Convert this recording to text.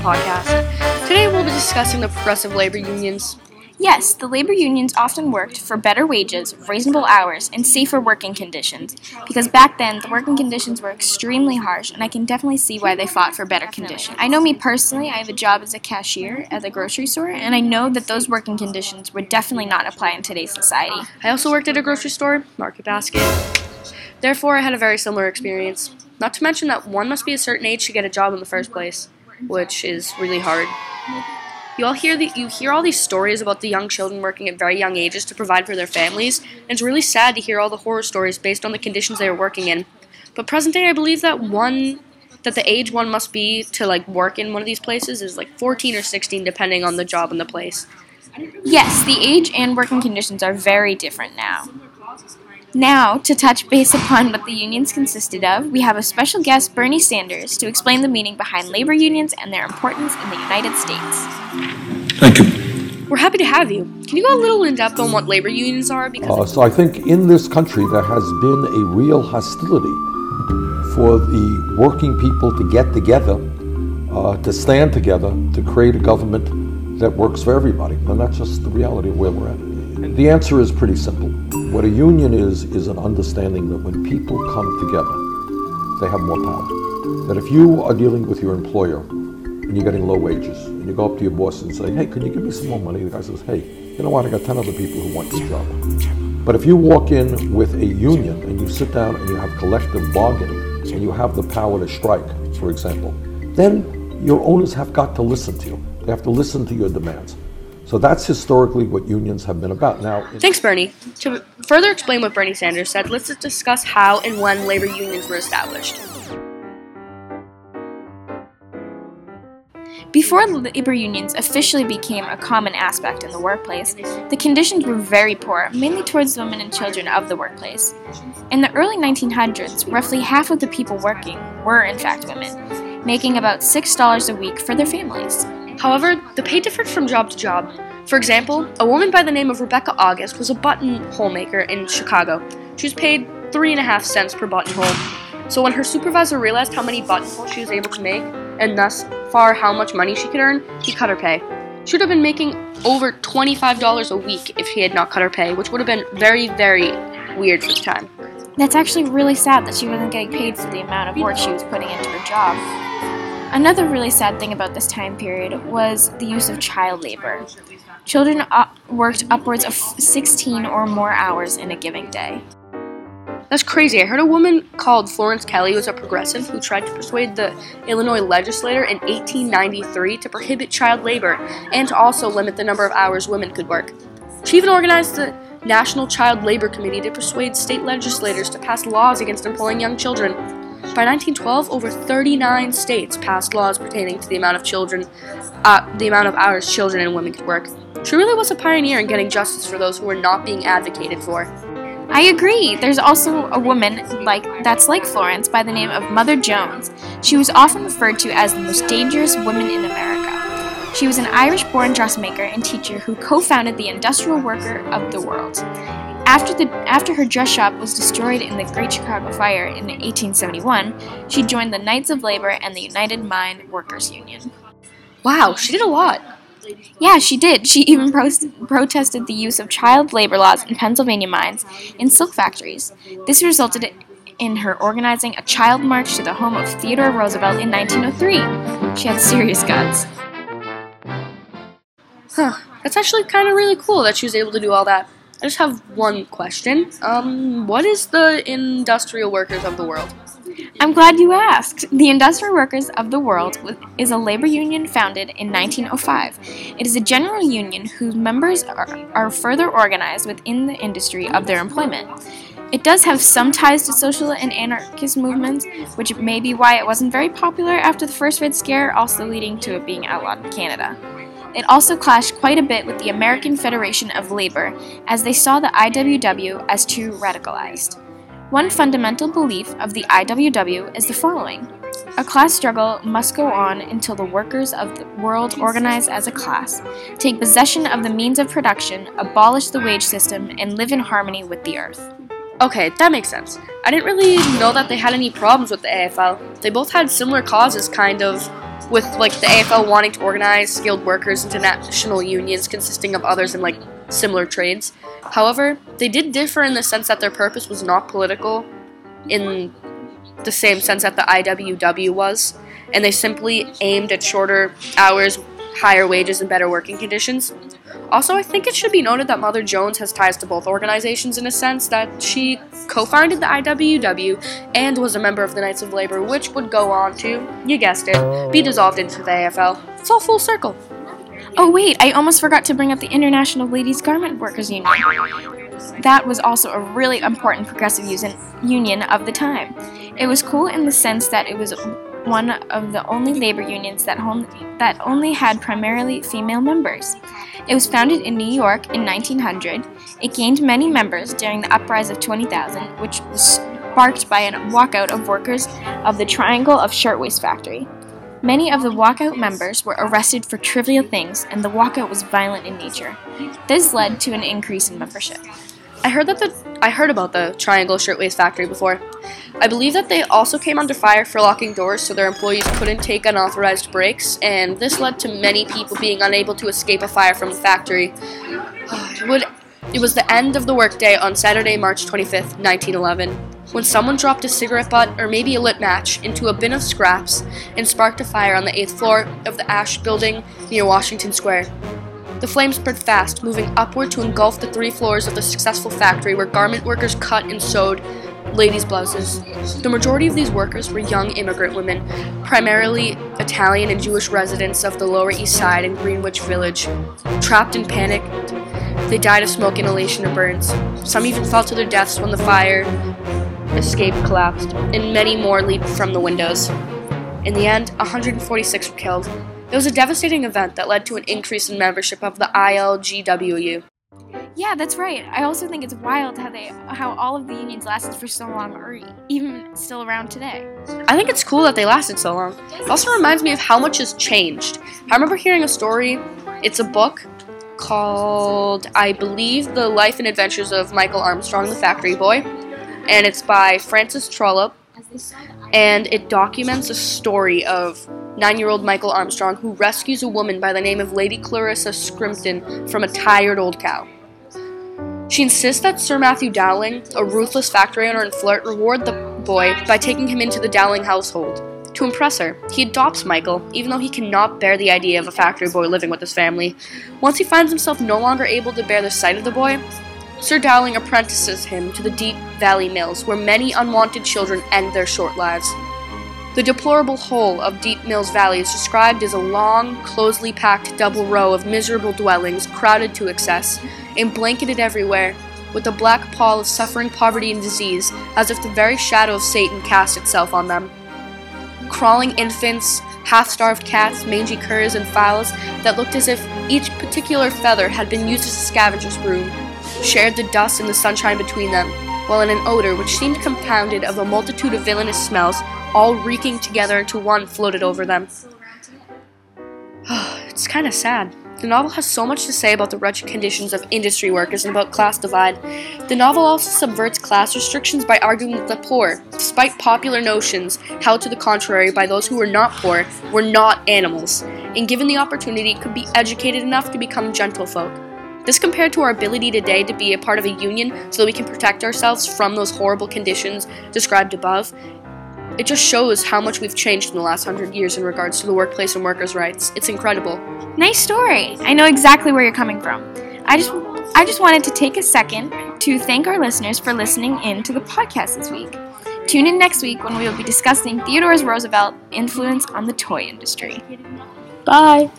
podcast. Today we'll be discussing the progressive labor unions. Yes, the labor unions often worked for better wages, reasonable hours, and safer working conditions, because back then the working conditions were extremely harsh, and I can definitely see why they fought for better conditions. I know me personally, I have a job as a cashier at a grocery store, and I know that those working conditions would definitely not apply in today's society. I also worked at a grocery store, Market Basket. Therefore, I had a very similar experience. Not to mention that one must be a certain age to get a job in the first place, which is really hard. You all hear the, you hear all these stories about the young children working at very young ages to provide for their families, and it's really sad to hear all the horror stories based on the conditions they are working in. But present day, I believe that one that the age one must be to like work in one of these places is like 14 or 16 depending on the job and the place. Yes, the age and working conditions are very different now. Now, to touch base upon what the unions consisted of, we have a special guest, Bernie Sanders, to explain the meaning behind labor unions and their importance in the United States. Thank you. We're happy to have you. Can you go a little in depth on what labor unions are? Because Uh, so I think in this country there has been a real hostility for the working people to get together, uh, to stand together, to create a government that works for everybody. And that's just the reality of where we're at. The answer is pretty simple. What a union is, is an understanding that when people come together, they have more power. That if you are dealing with your employer and you're getting low wages, and you go up to your boss and say, hey, can you give me some more money? The guy says, hey, you know what, I got 10 other people who want this job. But if you walk in with a union and you sit down and you have collective bargaining and you have the power to strike, for example, then your owners have got to listen to you. They have to listen to your demands. So that's historically what unions have been about. Now, Thanks, Bernie. To further explain what Bernie Sanders said, let's discuss how and when labor unions were established. Before labor unions officially became a common aspect in the workplace, the conditions were very poor, mainly towards women and children of the workplace. In the early 1900s, roughly half of the people working were, in fact, women, making about $6 a week for their families. However, the pay differed from job to job. For example, a woman by the name of Rebecca August was a buttonhole maker in Chicago. She was paid three and a half cents per buttonhole. So when her supervisor realized how many buttonholes she was able to make, and thus far how much money she could earn, he cut her pay. She would have been making over $25 a week if he had not cut her pay, which would have been very, very weird for the time. That's actually really sad that she wasn't getting paid for the amount of work she was putting into her job. Another really sad thing about this time period was the use of child labor. Children up- worked upwards of 16 or more hours in a given day. That's crazy. I heard a woman called Florence Kelley, was a progressive, who tried to persuade the Illinois legislature in 1893 to prohibit child labor and to also limit the number of hours women could work. She even organized the National Child Labor Committee to persuade state legislators to pass laws against employing young children. By 1912, over 39 states passed laws pertaining to the amount of children, uh, the amount of hours children and women could work. She really was a pioneer in getting justice for those who were not being advocated for. I agree. There's also a woman like that's like Florence by the name of Mother Jones. She was often referred to as the most dangerous woman in America. She was an Irish-born dressmaker and teacher who co-founded the Industrial Worker of the World. After, the, after her dress shop was destroyed in the Great Chicago Fire in 1871, she joined the Knights of Labor and the United Mine Workers Union. Wow, she did a lot. Yeah, she did. She even pro- protested the use of child labor laws in Pennsylvania mines and silk factories. This resulted in her organizing a child march to the home of Theodore Roosevelt in 1903. She had serious guts. Huh. That's actually kind of really cool that she was able to do all that. I just have one question. Um, what is the Industrial Workers of the World? I'm glad you asked. The Industrial Workers of the World is a labor union founded in 1905. It is a general union whose members are, are further organized within the industry of their employment. It does have some ties to social and anarchist movements, which may be why it wasn't very popular after the first Red Scare, also leading to it being outlawed in Canada. It also clashed quite a bit with the American Federation of Labor, as they saw the IWW as too radicalized. One fundamental belief of the IWW is the following A class struggle must go on until the workers of the world organize as a class, take possession of the means of production, abolish the wage system, and live in harmony with the earth. Okay, that makes sense. I didn't really know that they had any problems with the AFL. They both had similar causes, kind of, with like the AFL wanting to organize skilled workers into national unions consisting of others in like similar trades. However, they did differ in the sense that their purpose was not political in the same sense that the IWW was, and they simply aimed at shorter hours, higher wages, and better working conditions. Also, I think it should be noted that Mother Jones has ties to both organizations in a sense that she co founded the IWW and was a member of the Knights of Labor, which would go on to, you guessed it, be oh. dissolved into the AFL. It's all full circle. Oh, wait, I almost forgot to bring up the International Ladies Garment Workers Union. That was also a really important progressive union of the time. It was cool in the sense that it was one of the only labor unions that, home, that only had primarily female members. It was founded in New York in 1900. It gained many members during the uprising of 20,000, which was sparked by a walkout of workers of the Triangle of Shirtwaist Factory. Many of the walkout members were arrested for trivial things, and the walkout was violent in nature. This led to an increase in membership. I heard that the I heard about the Triangle Shirtwaist Factory before. I believe that they also came under fire for locking doors so their employees couldn't take unauthorized breaks, and this led to many people being unable to escape a fire from the factory. It, would, it was the end of the workday on Saturday, March 25th, 1911, when someone dropped a cigarette butt or maybe a lit match into a bin of scraps and sparked a fire on the eighth floor of the Asch building near Washington Square. The flames spread fast, moving upward to engulf the three floors of the successful factory where garment workers cut and sewed ladies' blouses. The majority of these workers were young immigrant women, primarily Italian and Jewish residents of the Lower East Side and Greenwich Village. Trapped and panicked, they died of smoke inhalation or burns. Some even fell to their deaths when the fire escape collapsed, and many more leaped from the windows. In the end, 146 were killed. It was a devastating event that led to an increase in membership of the ILGWU. Yeah, that's right. I also think it's wild how they how all of the unions lasted for so long or even still around today. I think it's cool that they lasted so long. It also reminds me of how much has changed. I remember hearing a story, it's a book called I believe The Life and Adventures of Michael Armstrong the Factory Boy, and it's by Frances Trollope and it documents a story of nine year old Michael Armstrong who rescues a woman by the name of Lady Clarissa Scrimpton from a tired old cow. She insists that Sir Matthew Dowling, a ruthless factory owner and flirt, reward the boy by taking him into the Dowling household. To impress her, he adopts Michael, even though he cannot bear the idea of a factory boy living with his family. Once he finds himself no longer able to bear the sight of the boy, Sir Dowling apprentices him to the Deep Valley Mills, where many unwanted children end their short lives. The deplorable whole of Deep Mills Valley is described as a long, closely packed double row of miserable dwellings crowded to excess and blanketed everywhere with a black pall of suffering poverty and disease, as if the very shadow of Satan cast itself on them. Crawling infants, half starved cats, mangy curs, and fowls that looked as if each particular feather had been used as a scavenger's broom shared the dust and the sunshine between them, while in an odor which seemed compounded of a multitude of villainous smells, all reeking together into one floated over them. it's kind of sad. The novel has so much to say about the wretched conditions of industry workers and about class divide. The novel also subverts class restrictions by arguing that the poor, despite popular notions held to the contrary by those who were not poor, were not animals, and given the opportunity could be educated enough to become gentlefolk. This compared to our ability today to be a part of a union so that we can protect ourselves from those horrible conditions described above, it just shows how much we've changed in the last hundred years in regards to the workplace and workers' rights. It's incredible. Nice story. I know exactly where you're coming from. I just I just wanted to take a second to thank our listeners for listening in to the podcast this week. Tune in next week when we will be discussing Theodore Roosevelt's influence on the toy industry. Bye.